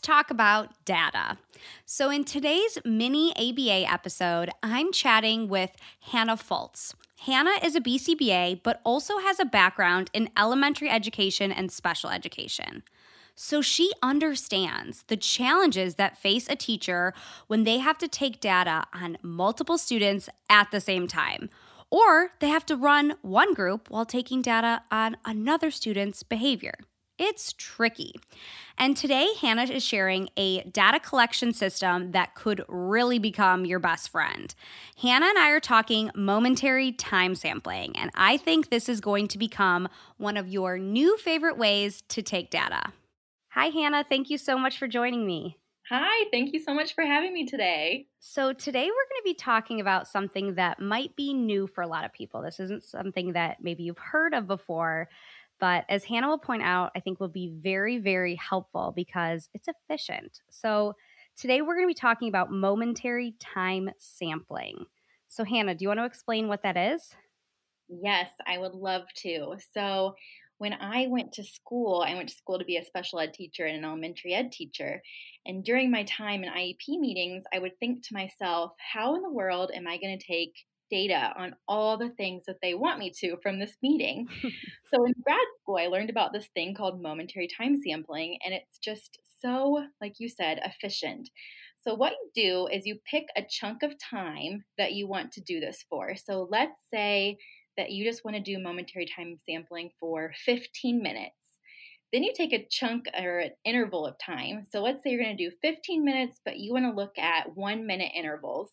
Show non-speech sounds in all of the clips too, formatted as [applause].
Talk about data. So, in today's mini ABA episode, I'm chatting with Hannah Foltz. Hannah is a BCBA, but also has a background in elementary education and special education. So she understands the challenges that face a teacher when they have to take data on multiple students at the same time, or they have to run one group while taking data on another student's behavior. It's tricky. And today, Hannah is sharing a data collection system that could really become your best friend. Hannah and I are talking momentary time sampling, and I think this is going to become one of your new favorite ways to take data. Hi, Hannah. Thank you so much for joining me. Hi, thank you so much for having me today. So, today we're going to be talking about something that might be new for a lot of people. This isn't something that maybe you've heard of before. But as Hannah will point out, I think will be very, very helpful because it's efficient. So today we're going to be talking about momentary time sampling. So, Hannah, do you want to explain what that is? Yes, I would love to. So, when I went to school, I went to school to be a special ed teacher and an elementary ed teacher. And during my time in IEP meetings, I would think to myself, how in the world am I going to take data on all the things that they want me to from this meeting. so in grad school, I learned about this thing called momentary time sampling, and it's just so, like you said, efficient. So, what you do is you pick a chunk of time that you want to do this for. So, let's say that you just want to do momentary time sampling for 15 minutes. Then you take a chunk or an interval of time. So, let's say you're going to do 15 minutes, but you want to look at one minute intervals.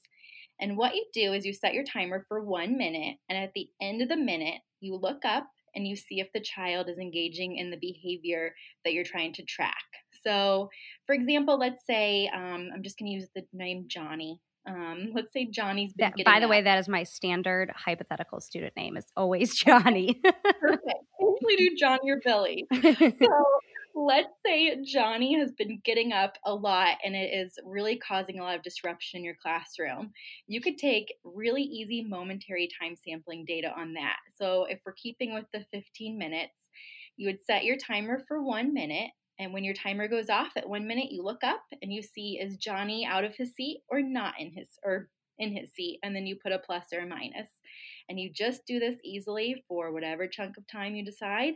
And what you do is you set your timer for one minute, and at the end of the minute, you look up and you see if the child is engaging in the behavior that you're trying to track. So, for example, let's say um, I'm just going to use the name Johnny. Um, let's say Johnny's been. That, by the up. way, that is my standard hypothetical student name. Is always [laughs] Johnny. Perfect. Usually do Johnny or Billy. [laughs] So let's say Johnny has been getting up a lot and it is really causing a lot of disruption in your classroom. You could take really easy momentary time sampling data on that. So if we're keeping with the 15 minutes, you would set your timer for one minute. And when your timer goes off at one minute, you look up and you see is Johnny out of his seat or not in his or in his seat, and then you put a plus or a minus. And you just do this easily for whatever chunk of time you decide.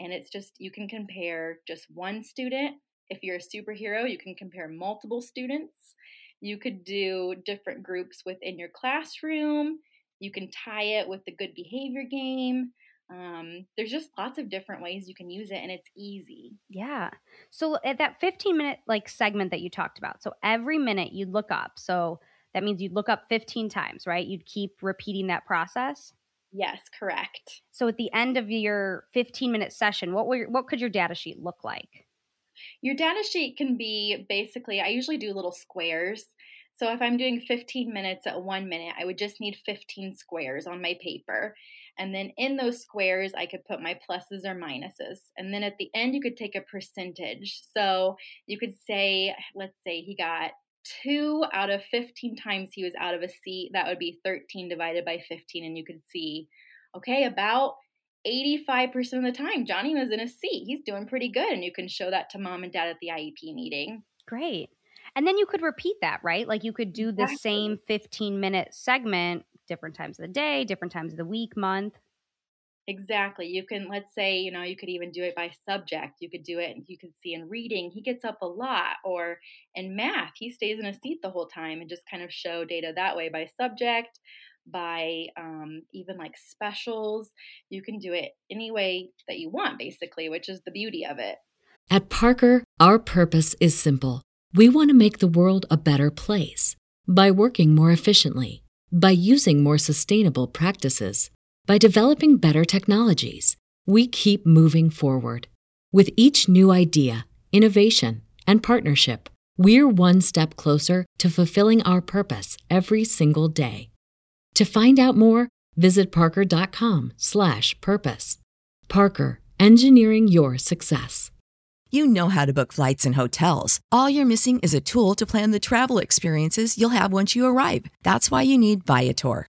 And it's just, you can compare just one student. If you're a superhero, you can compare multiple students. You could do different groups within your classroom. You can tie it with the good behavior game. Um, there's just lots of different ways you can use it and it's easy yeah so at that 15 minute like segment that you talked about so every minute you'd look up so that means you'd look up 15 times right you'd keep repeating that process yes correct so at the end of your 15 minute session what were what could your data sheet look like your data sheet can be basically i usually do little squares so if i'm doing 15 minutes at one minute i would just need 15 squares on my paper and then in those squares, I could put my pluses or minuses. And then at the end, you could take a percentage. So you could say, let's say he got two out of 15 times he was out of a seat. That would be 13 divided by 15. And you could see, okay, about 85% of the time, Johnny was in a seat. He's doing pretty good. And you can show that to mom and dad at the IEP meeting. Great. And then you could repeat that, right? Like you could do the exactly. same 15 minute segment different times of the day, different times of the week, month. Exactly. You can, let's say, you know, you could even do it by subject. You could do it, you can see in reading, he gets up a lot, or in math, he stays in a seat the whole time and just kind of show data that way by subject, by um, even like specials. You can do it any way that you want, basically, which is the beauty of it. At Parker, our purpose is simple. We want to make the world a better place by working more efficiently by using more sustainable practices, by developing better technologies, we keep moving forward. With each new idea, innovation, and partnership, we're one step closer to fulfilling our purpose every single day. To find out more, visit parker.com/purpose. Parker, engineering your success. You know how to book flights and hotels. All you're missing is a tool to plan the travel experiences you'll have once you arrive. That's why you need Viator.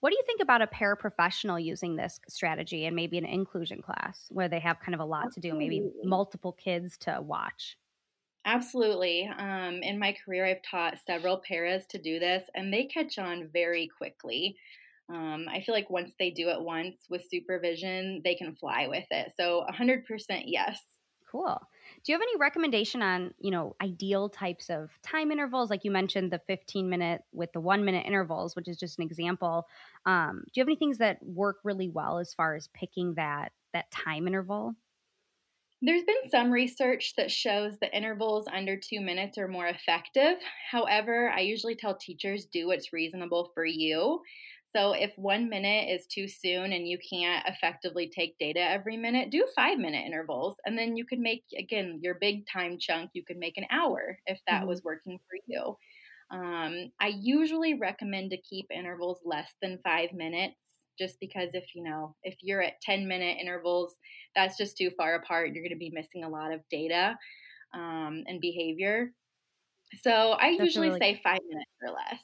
What do you think about a paraprofessional using this strategy and maybe an inclusion class where they have kind of a lot to do, maybe multiple kids to watch? Absolutely. Um, in my career, I've taught several paras to do this, and they catch on very quickly. Um, I feel like once they do it once with supervision, they can fly with it. So 100% yes. Cool. Do you have any recommendation on, you know, ideal types of time intervals? Like you mentioned the 15 minute with the one minute intervals, which is just an example. Um, do you have any things that work really well as far as picking that that time interval? There's been some research that shows that intervals under two minutes are more effective. However, I usually tell teachers do what's reasonable for you. So if one minute is too soon and you can't effectively take data every minute, do five minute intervals. And then you could make, again, your big time chunk, you could make an hour if that mm-hmm. was working for you. Um, I usually recommend to keep intervals less than five minutes just because if you know if you're at 10 minute intervals that's just too far apart you're going to be missing a lot of data um, and behavior so i that's usually say five minutes or less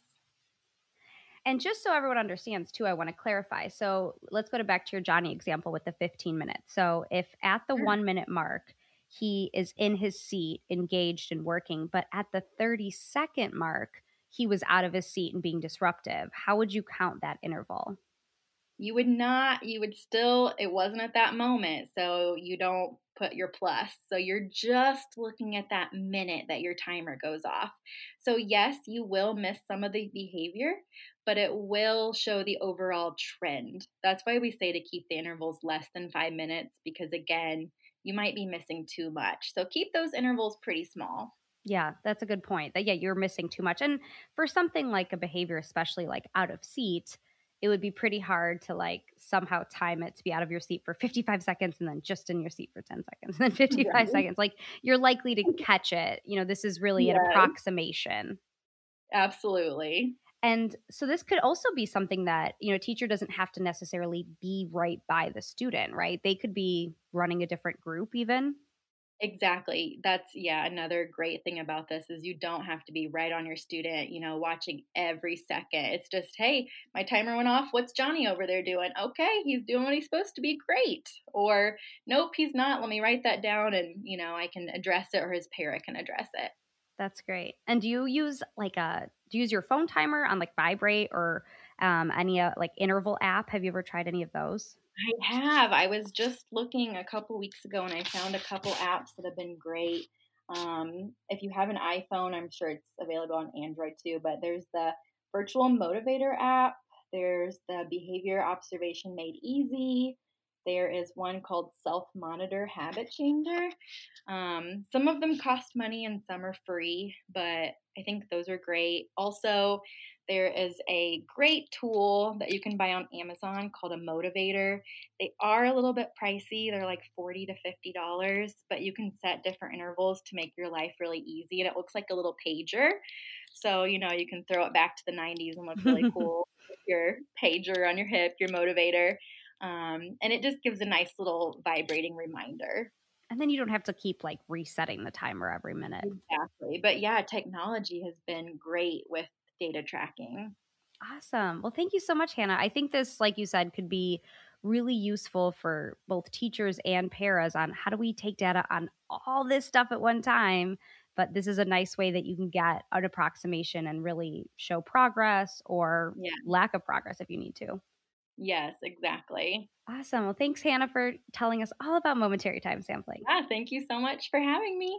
and just so everyone understands too, I want to clarify. So let's go to back to your Johnny example with the 15 minutes. So if at the sure. one minute mark, he is in his seat, engaged and working, but at the 30 second mark, he was out of his seat and being disruptive, how would you count that interval? You would not, you would still, it wasn't at that moment. So you don't put your plus. So you're just looking at that minute that your timer goes off. So, yes, you will miss some of the behavior, but it will show the overall trend. That's why we say to keep the intervals less than five minutes because, again, you might be missing too much. So, keep those intervals pretty small. Yeah, that's a good point. That yeah, you're missing too much. And for something like a behavior, especially like out of seat, it would be pretty hard to like somehow time it to be out of your seat for 55 seconds and then just in your seat for 10 seconds and then 55 right. seconds. Like you're likely to catch it. You know, this is really yes. an approximation. Absolutely. And so this could also be something that, you know, a teacher doesn't have to necessarily be right by the student, right? They could be running a different group even. Exactly. That's yeah, another great thing about this is you don't have to be right on your student, you know, watching every second. It's just, hey, my timer went off. What's Johnny over there doing? Okay, he's doing what he's supposed to be. Great. Or nope, he's not. Let me write that down and, you know, I can address it or his parent can address it. That's great. And do you use like a do you use your phone timer on like Vibrate or um, any uh, like interval app? Have you ever tried any of those? I have. I was just looking a couple weeks ago and I found a couple apps that have been great. Um, if you have an iPhone, I'm sure it's available on Android too, but there's the Virtual Motivator app, there's the Behavior Observation Made Easy, there is one called Self Monitor Habit Changer. Um, some of them cost money and some are free, but I think those are great. Also, there is a great tool that you can buy on Amazon called a MotivAider. They are a little bit pricey. They're like 40 to $50, but you can set different intervals to make your life really easy and it looks like a little pager. So, you know, you can throw it back to the 90s and look really [laughs] cool. your pager on your hip, your MotivAider. Um, and it just gives a nice little vibrating reminder. And then you don't have to keep like resetting the timer every minute. Exactly. But yeah, technology has been great with data tracking. Awesome. Well, thank you so much, Hannah. I think this, like you said, could be really useful for both teachers and paras on how do we take data on all this stuff at one time. But this is a nice way that you can get an approximation and really show progress or yeah. lack of progress if you need to. Yes, exactly. Awesome. Well, thanks, Hannah, for telling us all about momentary time sampling. Yeah, thank you so much for having me.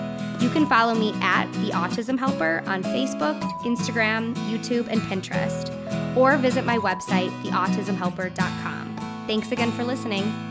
You can follow me at The Autism Helper on Facebook, Instagram, YouTube, and Pinterest, or visit my website, theautismhelper.com. Thanks again for listening.